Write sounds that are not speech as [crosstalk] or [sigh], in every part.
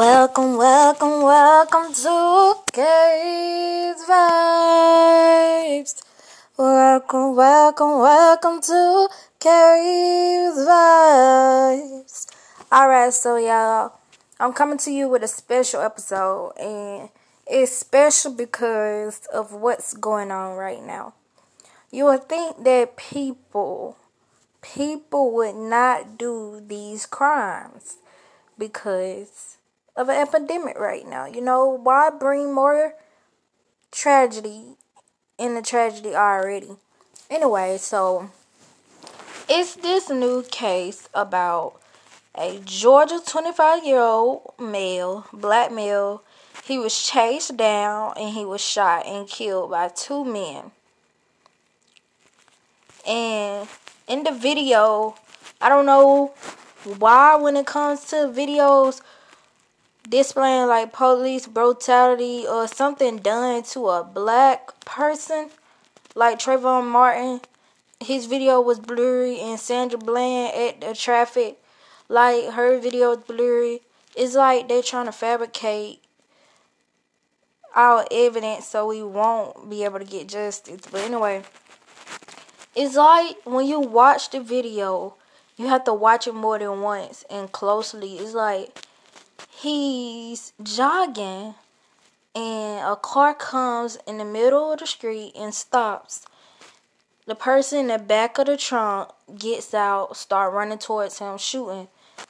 Welcome, welcome, welcome to Gays Vibes. Welcome, welcome, welcome to Gays Vibes. Alright, so y'all, I'm coming to you with a special episode, and it's special because of what's going on right now. You would think that people, people would not do these crimes because of an epidemic right now. You know, why bring more tragedy in the tragedy already? Anyway, so it's this new case about a Georgia 25 year old male, black male. He was chased down and he was shot and killed by two men. And in the video, I don't know why when it comes to videos displaying like police brutality or something done to a black person, like Trayvon Martin, his video was blurry, and Sandra Bland at the traffic, like her video was blurry. It's like they're trying to fabricate our evidence so we won't be able to get justice. But anyway, it's like when you watch the video, you have to watch it more than once and closely. It's like he's jogging and a car comes in the middle of the street and stops. The person in the back of the trunk gets out, start running towards him, shooting,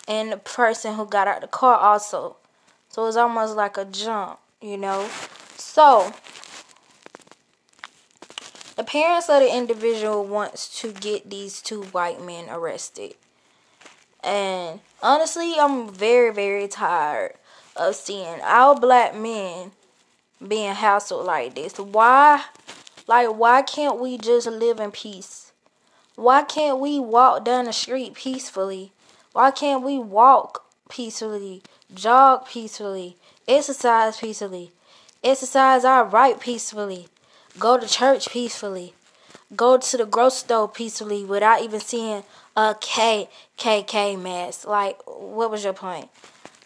and the person who got out of the car also. So it's almost like a jump, you know. So the parents of the individual wants to get these two white men arrested. And honestly, I'm very, very tired of seeing our black men being hassled like this. Why? Like, why can't we just live in peace? Why can't we walk down the street peacefully? Why can't we walk peacefully, jog peacefully, exercise peacefully, exercise our right peacefully, go to church peacefully, go to the grocery store peacefully without even seeing a KKK mask. Like, what was your point?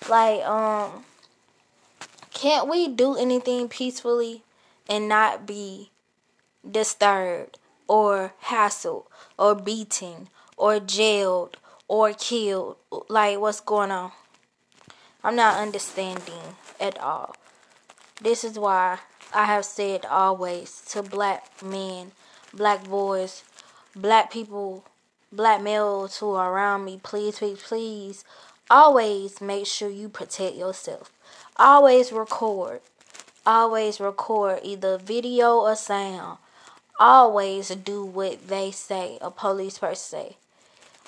Like, um, can't we do anything peacefully and not be disturbed or hassled or beaten or jailed or killed? Like, what's going on? I'm not understanding at all. This is why I have said always to black men, black boys, black people black males who are around me, please, please, please, always make sure you protect yourself. Always record. Always record either video or sound. Always do what they say, a police person say.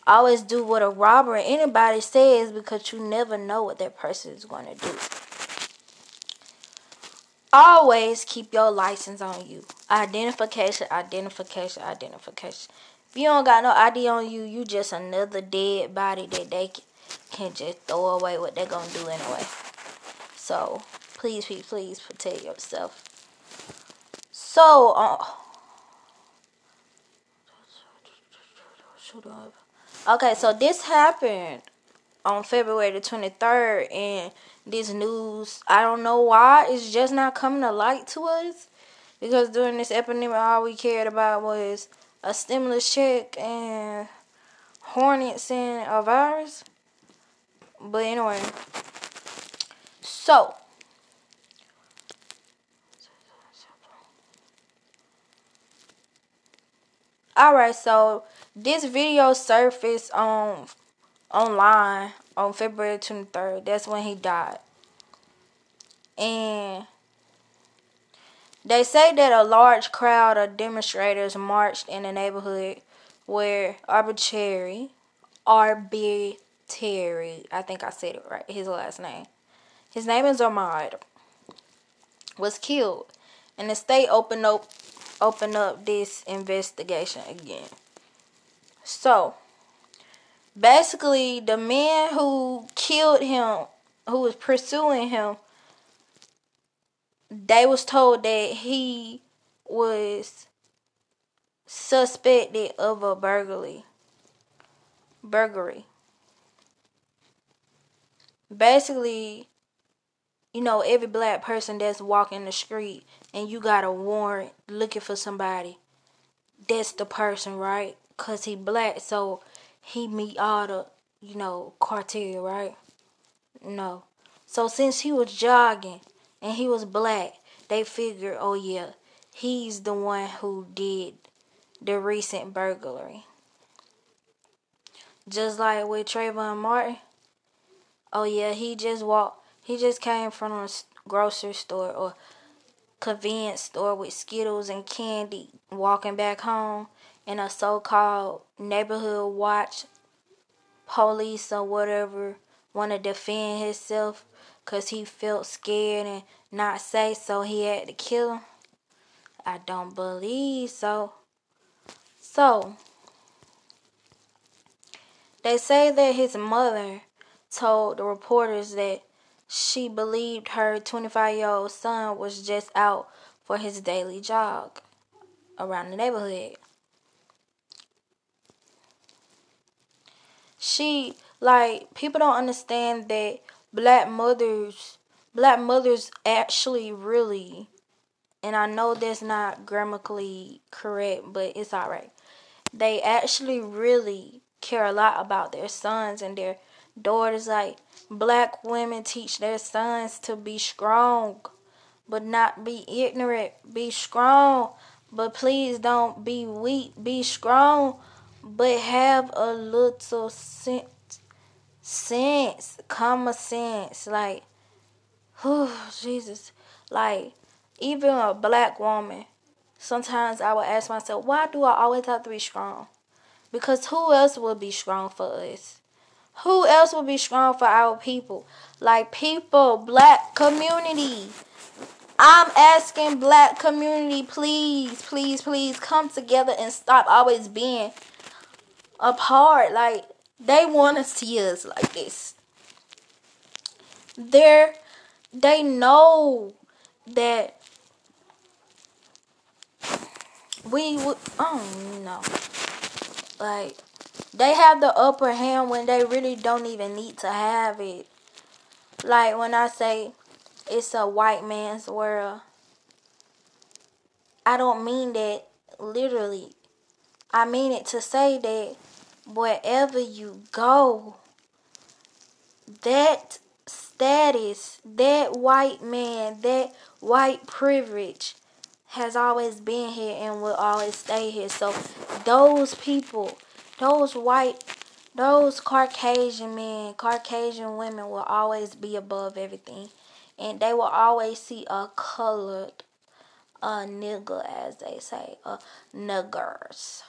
Always do what a robber anybody says because you never know what that person is going to do. Always keep your license on you. Identification, identification, identification. If you don't got no ID on you, you just another dead body that they can just throw away what they're gonna do anyway. So please, please, please protect yourself. So, uh, okay, so this happened on February the 23rd, and this news, I don't know why, it's just not coming to light to us. Because during this epidemic, all we cared about was a stimulus check and hornets and a virus. But anyway, so Alright, so this video surfaced on online on February 23rd. That's when he died. And they say that a large crowd of demonstrators marched in the neighborhood where arbitrary, arbitrary, I think I said it right, his last name. His name is Ahmaud. Was killed, and the state opened up, opened up this investigation again. So, basically, the man who killed him, who was pursuing him, they was told that he was suspected of a burglary. Burglary. Basically, you know, every black person that's walking the street and you got a warrant looking for somebody, that's the person, right? Cause he black, so he meet all the, you know, criteria, right? No. So since he was jogging and he was black, they figured, oh yeah, he's the one who did the recent burglary. Just like with Trayvon Martin. Oh yeah, he just walked. He just came from a grocery store or convenience store with Skittles and candy, walking back home, and a so-called neighborhood watch police or whatever want to defend himself because he felt scared and not safe, so he had to kill him. I don't believe so. So, they say that his mother told the reporters that she believed her 25 year old son was just out for his daily jog around the neighborhood. She, like, people don't understand that black mothers, black mothers actually really, and I know that's not grammatically correct, but it's alright. They actually really care a lot about their sons and their daughters. Like, black women teach their sons to be strong, but not be ignorant. Be strong, but please don't be weak. Be strong, but have a little sense, sense, common sense. Like, oh Jesus, like even a black woman. Sometimes I will ask myself, why do I always have to be strong? Because who else will be strong for us? Who else will be strong for our people? Like people, black community. I'm asking black community, please, please, please come together and stop always being apart. Like they want to see us like this. They're they know that we would. Oh no, like they have the upper hand when they really don't even need to have it. Like when I say it's a white man's world, I don't mean that literally. I mean it to say that wherever you go, that status, that white man, that white privilege has always been here and will always stay here. So those people those white, those Caucasian men, Caucasian women will always be above everything. And they will always see a colored, a nigger, as they say, a niggers,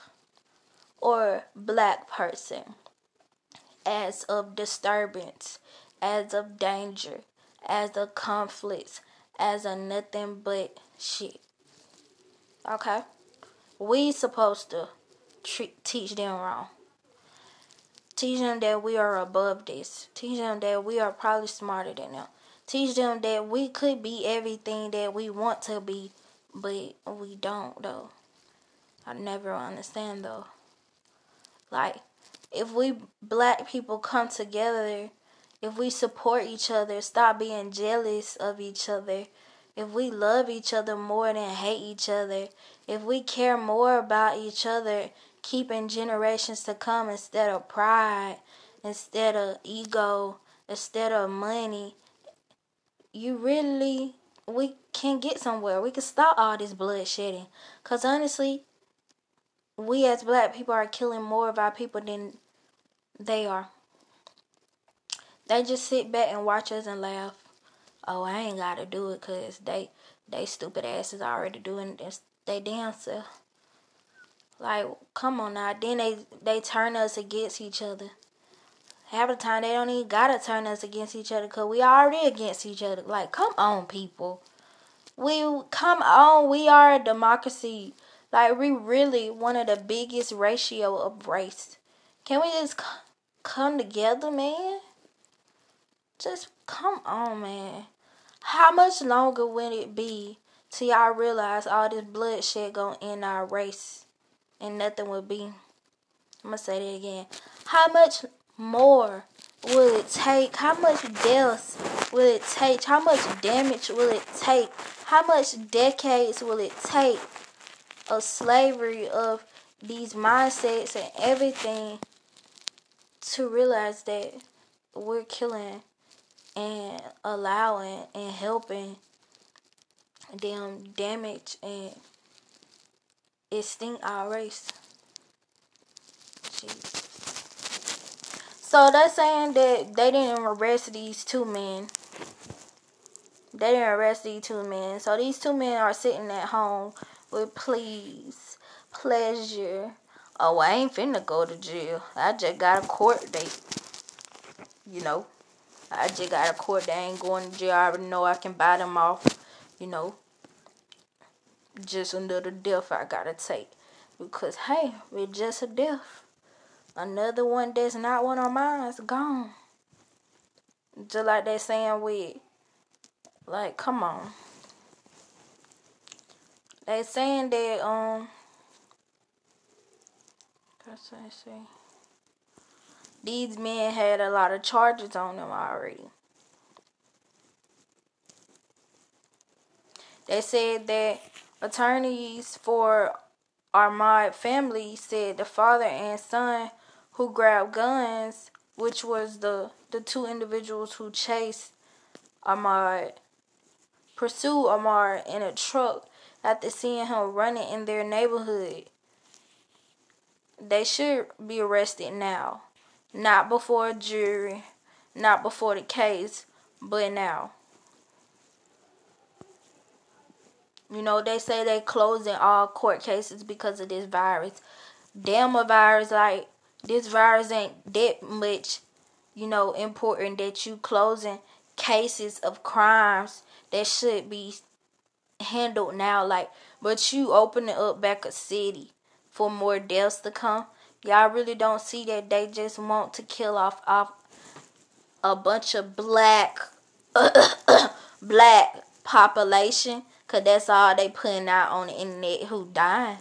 or black person as of disturbance, as of danger, as a conflict, as a nothing but shit. Okay? We supposed to treat, teach them wrong. Teach them that we are above this. Teach them that we are probably smarter than them. Teach them that we could be everything that we want to be, but we don't though. I never understand though. Like, if we black people come together, if we support each other, stop being jealous of each other, if we love each other more than hate each other, if we care more about each other keeping generations to come instead of pride, instead of ego, instead of money, you really we can get somewhere. We can stop all this bloodshedding. Cause honestly, we as black people are killing more of our people than they are. They just sit back and watch us and laugh. Oh, I ain't gotta do it cause they they stupid asses already doing this they damn self. Like, come on now. Then they they turn us against each other. Half the time they don't even gotta turn us against each other because we already against each other. Like, come on, people. We come on. We are a democracy. Like, we really one of the biggest ratio of race. Can we just come together, man? Just come on, man. How much longer will it be till y'all realize all this bloodshed gonna end our race? and nothing will be. I'm gonna say that again. How much more will it take? How much deaths will it take? How much damage will it take? How much decades will it take of slavery of these mindsets and everything to realize that we're killing and allowing and helping them damage and extinct our race. Jeez. So they're saying that they didn't arrest these two men. They didn't arrest these two men. So these two men are sitting at home with please, pleasure. Oh, I ain't finna go to jail. I just got a court date. You know, I just got a court date. I ain't going to jail. I already know I can buy them off. You know, just another death I gotta take. Because, hey, it's just a death. Another one that's not one of mine is gone. Just like that saying with, like, come on. They saying that, um, let's see. These men had a lot of charges on them already. They said that attorneys for Ahmaud family said the father and son who grabbed guns, which was the, the two individuals who chased Ahmaud, pursued Ahmaud in a truck after seeing him running in their neighborhood. They should be arrested now. Not before a jury, not before the case, but now. You know, they say they closing all court cases because of this virus. Damn a virus like this virus ain't that much, you know, important that you closing cases of crimes that should be handled now. Like, but you opening up back a city for more deaths to come. Y'all really don't see that they just want to kill off off a bunch of black [coughs] black population cause that's all they putting out on the internet who dying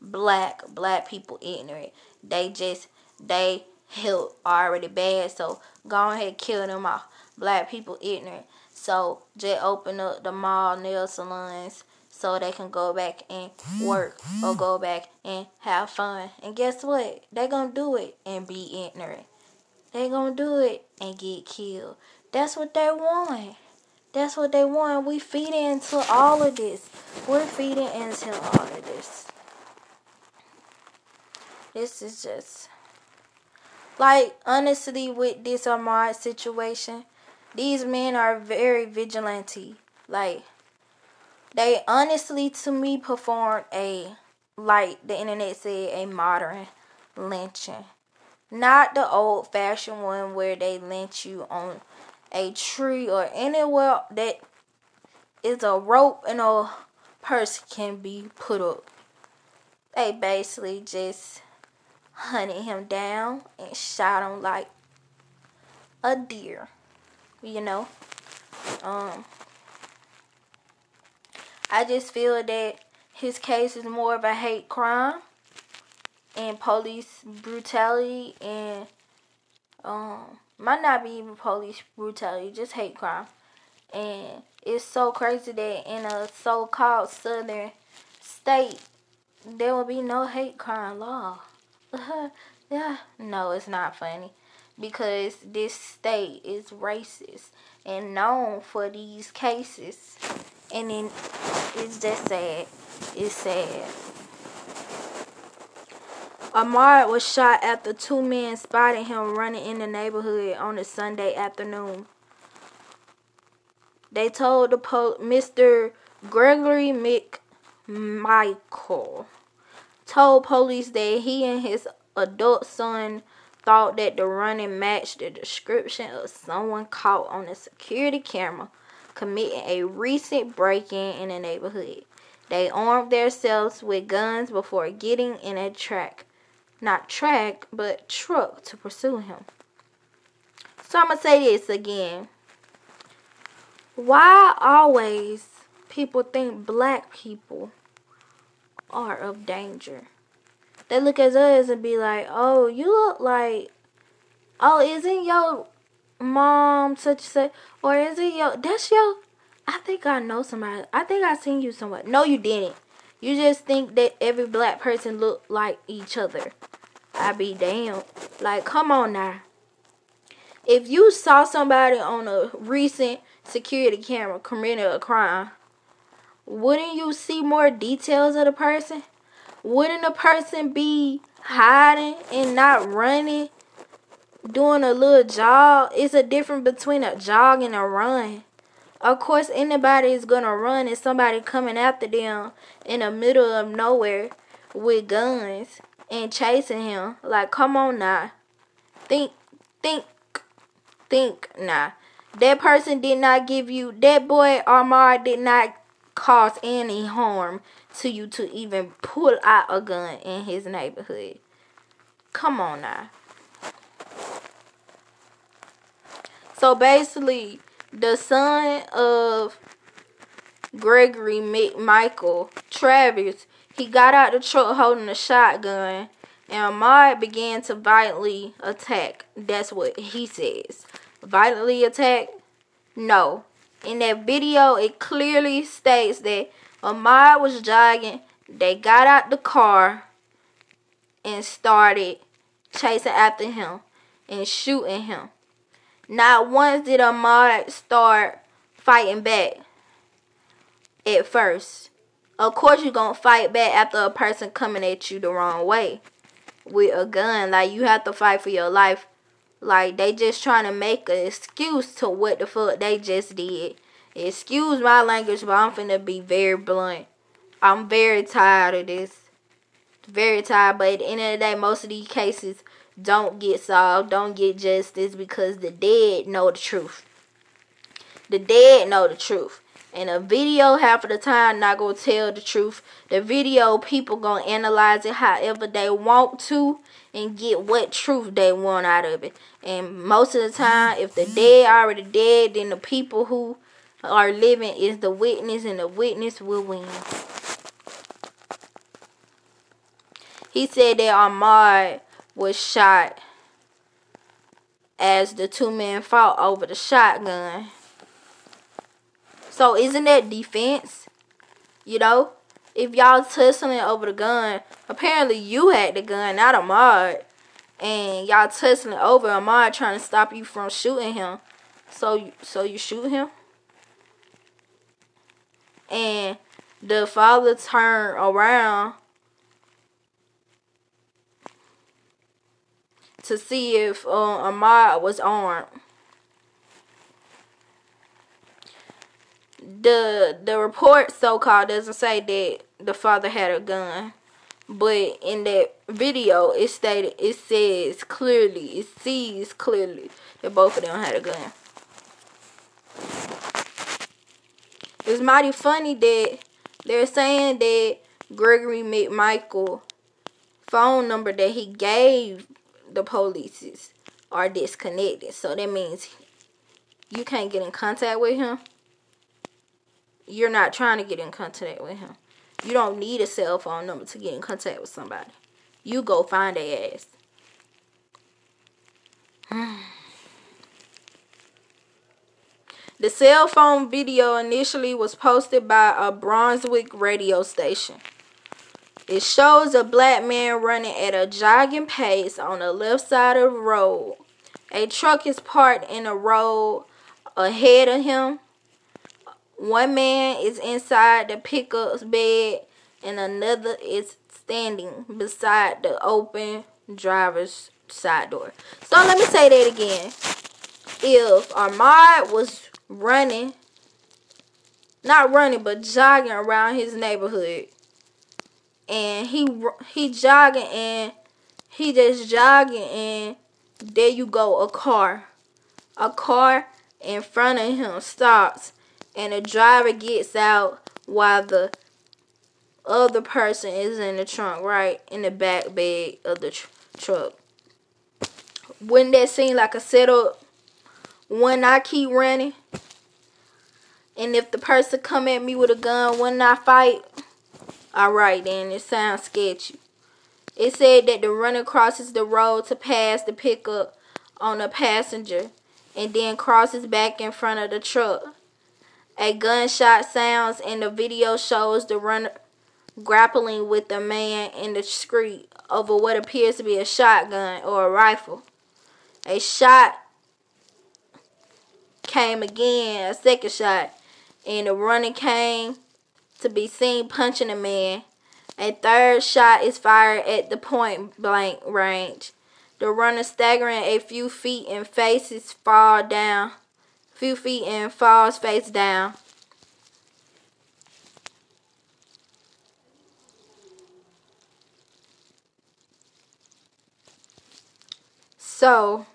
black black people ignorant they just they health already bad. So go ahead kill them off. Black people ignorant. So just open up the mall nail salons so they can go back and work or go back and have fun. And guess what? They gonna do it and be ignorant. They gonna do it and get killed. That's what they want. That's what they want. We feed into all of this. We're feeding into all of this. This is just like honestly, with this Ahmaud situation, these men are very vigilante. Like they honestly, to me, performed a like the internet said a modern lynching, not the old fashioned one where they lynch you on a tree or anywhere that is a rope and a person can be put up. They basically just hunted him down and shot him like a deer. You know? Um I just feel that his case is more of a hate crime and police brutality and um might not be even police brutality, just hate crime. And it's so crazy that in a so called southern state there will be no hate crime law. [laughs] yeah, no, it's not funny because this state is racist and known for these cases, and then it's just sad. It's sad. Ahmaud was shot after two men spotted him running in the neighborhood on a Sunday afternoon. They told the po- Mr. Gregory McMichael told police that he and his adult son thought that the running matched the description of someone caught on a security camera committing a recent break-in in the neighborhood. They armed themselves with guns before getting in a track, not track, but truck to pursue him. So I'm gonna say this again. Why always people think black people are of danger. They look at us and be like, "Oh, you look like, oh, isn't your mom such such, or is it yo? That's yo. I think I know somebody. I think I seen you somewhere. No, you didn't. You just think that every black person look like each other. I be damn. Like, come on now. If you saw somebody on a recent security camera committing a crime, wouldn't you see more details of the person? Wouldn't a person be hiding and not running, doing a little jog? It's a difference between a jog and a run. Of course, anybody is gonna run and somebody coming after them in the middle of nowhere with guns and chasing him. Like, come on now. Think, think, think now. That person did not give you, that boy Ahmaud did not cause any harm to you to even pull out a gun in his neighborhood. Come on now. So basically, the son of Gregory McMichael, Travis, he got out the truck holding a shotgun and Ahmaud began to violently attack. That's what he says. Violently attack? No. In that video, it clearly states that Ahmaud was jogging. They got out the car and started chasing after him and shooting him. Not once did Ahmaud start fighting back at first. Of course, you're going to fight back after a person coming at you the wrong way with a gun. Like, you have to fight for your life. Like, they just trying to make an excuse to what the fuck they just did. Excuse my language, but I'm finna be very blunt. I'm very tired of this. Very tired, but at the end of the day, most of these cases don't get solved, don't get justice because the dead know the truth. The dead know the truth. And a video half of the time not gonna tell the truth. The video people gonna analyze it however they want to and get what truth they want out of it. And most of the time, if the dead already dead, then the people who are living is the witness, and the witness will win. He said that Ahmaud was shot as the two men fought over the shotgun. So isn't that defense? You know? If y'all tussling over the gun, apparently you had the gun, not Ahmaud. And y'all tussling over Ahmaud trying to stop you from shooting him. So so you shoot him? And the father turned around to see if uh, Ahmaud was armed. The the report so called doesn't say that the father had a gun. But in that video it stated it says clearly, it sees clearly that both of them had a gun. It's mighty funny that they're saying that Gregory McMichael phone number that he gave the police are disconnected. So that means you can't get in contact with him. You're not trying to get in contact with him. You don't need a cell phone number to get in contact with somebody. You go find their ass. [sighs] the cell phone video initially was posted by a Brunswick radio station. It shows a black man running at a jogging pace on the left side of the road. A truck is parked in the road ahead of him. One man is inside the pickup's bed and another is standing beside the open driver's side door. So let me say that again. If Ahmaud was running, not running, but jogging around his neighborhood, and he he jogging and he just jogging and there you go a car a car in front of him stops and the driver gets out while the other person is in the trunk right in the back bed of the tr truck wouldn't that seem like a setup when i keep running and if the person come at me with a gun when i fight Alright then, it sounds sketchy. It said that the runner crosses the road to pass the pickup on a passenger and then crosses back in front of the truck. A gunshot sounds and the video shows the runner grappling with the man in the street over what appears to be a shotgun or a rifle. A shot came again, a second shot, and the runner came to be seen punching a man. A third shot is fired at the point blank range. The runner staggering a few feet and faces fall down, few feet and falls face down. So,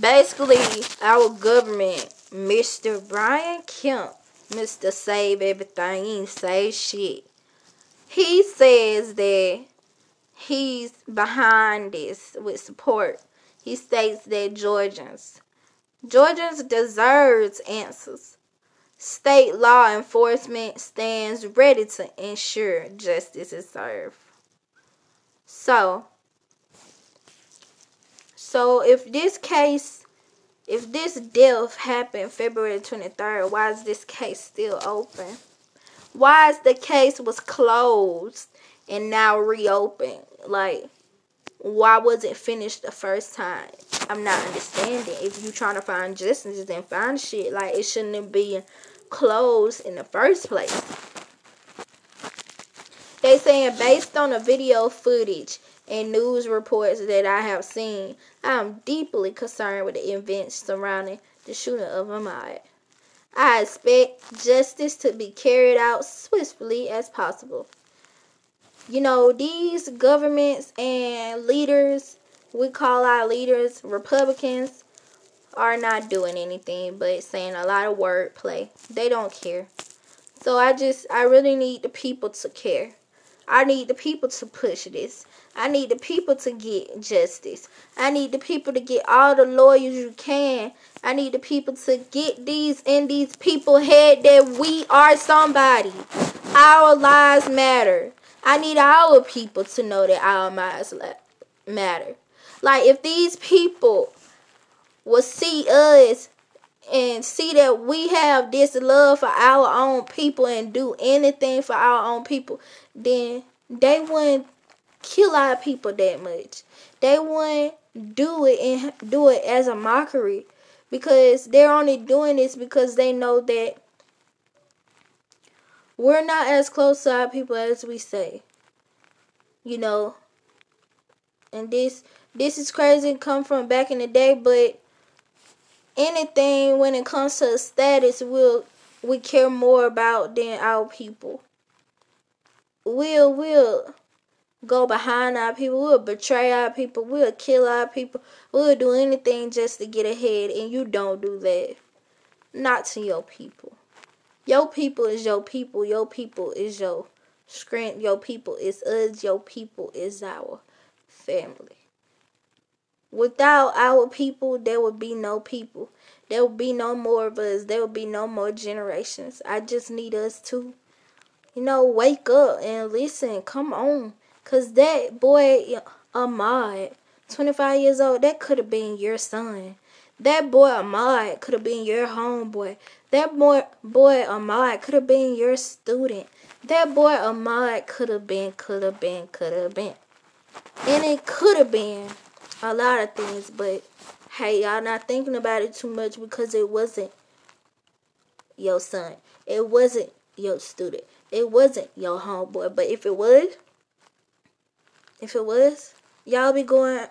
basically, our government, Mr. Brian Kemp, Mr. Save Everything, save shit. He says that he's behind this with support. He states that Georgians, Georgians deserves answers. State law enforcement stands ready to ensure justice is served. So, so if this case, if this death happened February 23rd, why is this case still open? Why is the case was closed and now reopened? Like, why was it finished the first time? I'm not understanding. If you trying to find justice, then find shit. Like, it shouldn't been closed in the first place. They saying based on the video footage and news reports that I have seen, I am deeply concerned with the events surrounding the shooting of Ahmaud. I expect justice to be carried out swiftly as possible. You know, these governments and leaders, we call our leaders Republicans, are not doing anything but saying a lot of wordplay. They don't care. So I just, I really need the people to care. I need the people to push this. I need the people to get justice. I need the people to get all the lawyers you can. I need the people to get these in these people head that we are somebody. Our lives matter. I need our people to know that our lives matter. Like if these people will see us and see that we have this love for our own people and do anything for our own people, then they wouldn't kill our people that much. They wouldn't do it and do it as a mockery because they're only doing this because they know that we're not as close to our people as we say. You know, and this this is crazy come from back in the day, but anything when it comes to status we'll we care more about than our people. We'll we'll go behind our people, we'll betray our people, we'll kill our people, we'll do anything just to get ahead and you don't do that. Not to your people. Your people is your people, your people is your strength, your people is us, your people is our family. Without our people, there would be no people. There would be no more of us. There would be no more generations. I just need us to, you know, wake up and listen. Come on. Because that boy, Ahmaud, 25 years old, that could have been your son. That boy, Ahmaud, could have been your homeboy. That boy, boy Ahmaud, could have been your student. That boy, Ahmaud, could have been, could have been, could have been. And it could have been a lot of things, but hey, y'all not thinking about it too much because it wasn't your son. It wasn't your student. It wasn't your homeboy. But if it was, if it was, y'all be going,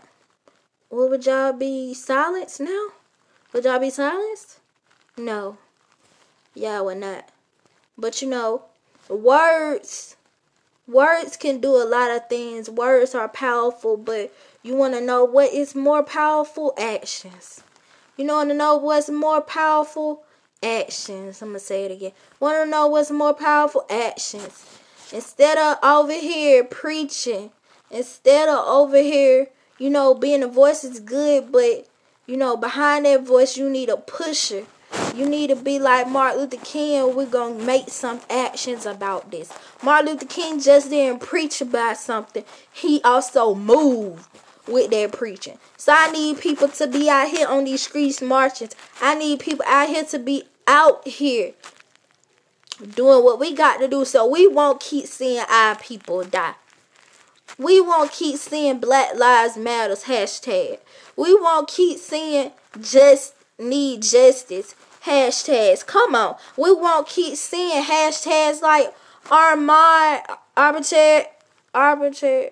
what would y'all be silenced now? Would y'all be silenced? No. Y'all would not. But you know, words words can do a lot of things. Words are powerful, but you want to know what is more powerful? Actions. You want to know what's more powerful? Actions. I'm going to say it again. Want to know what's more powerful? Actions. Instead of over here preaching, instead of over here, you know, being a voice is good, but, you know, behind that voice, you need a pusher. You need to be like Martin Luther King. We're going to make some actions about this. Martin Luther King just didn't preach about something. He also moved with their preaching. So I need people to be out here on these streets marching. I need people out here to be out here doing what we got to do so we won't keep seeing our people die. We won't keep seeing Black Lives Matters hashtag. We won't keep seeing just need justice hashtags. Come on. We won't keep seeing hashtags like Ahmaud arbitrary arbitrary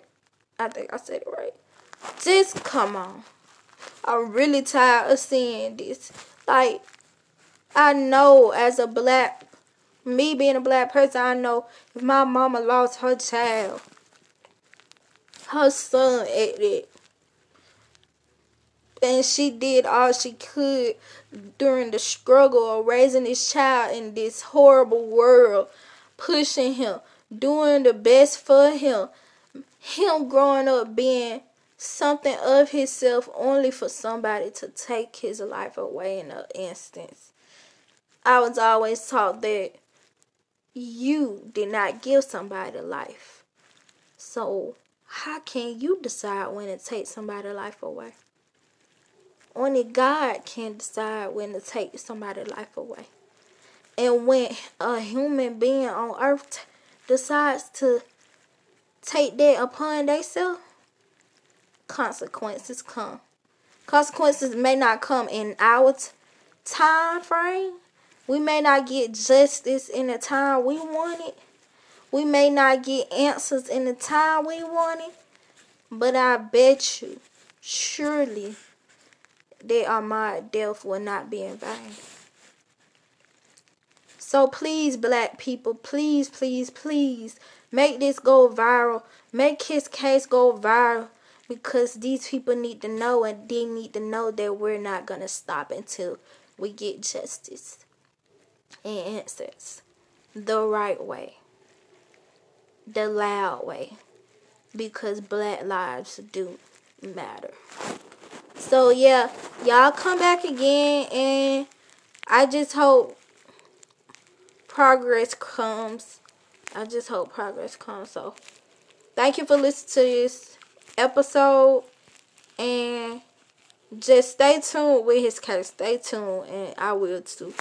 I think I said it right. Just come on. I'm really tired of seeing this. Like I know as a black me being a black person, I know if my mama lost her child, her son at it, and she did all she could during the struggle of raising this child in this horrible world, pushing him, doing the best for him, him growing up being something of himself only for somebody to take his life away in an instance. I was always taught that you did not give somebody life. So, how can you decide when to take somebody's life away? Only God can decide when to take somebody's life away. And when a human being on earth decides to take that upon themselves, consequences come. Consequences may not come in our t- time frame, we may not get justice in the time we want it. We may not get answers in the time we want it. But I bet you, surely, that my death will not be in vain. So please, black people, please, please, please, make this go viral. Make his case go viral because these people need to know and they need to know that we're not going to stop until we get justice and answers the right way, the loud way, because black lives do matter. So, yeah, y'all come back again, and I just hope progress comes. I just hope progress comes. So, thank you for listening to this episode, and just stay tuned with his case. Stay tuned, and I will too.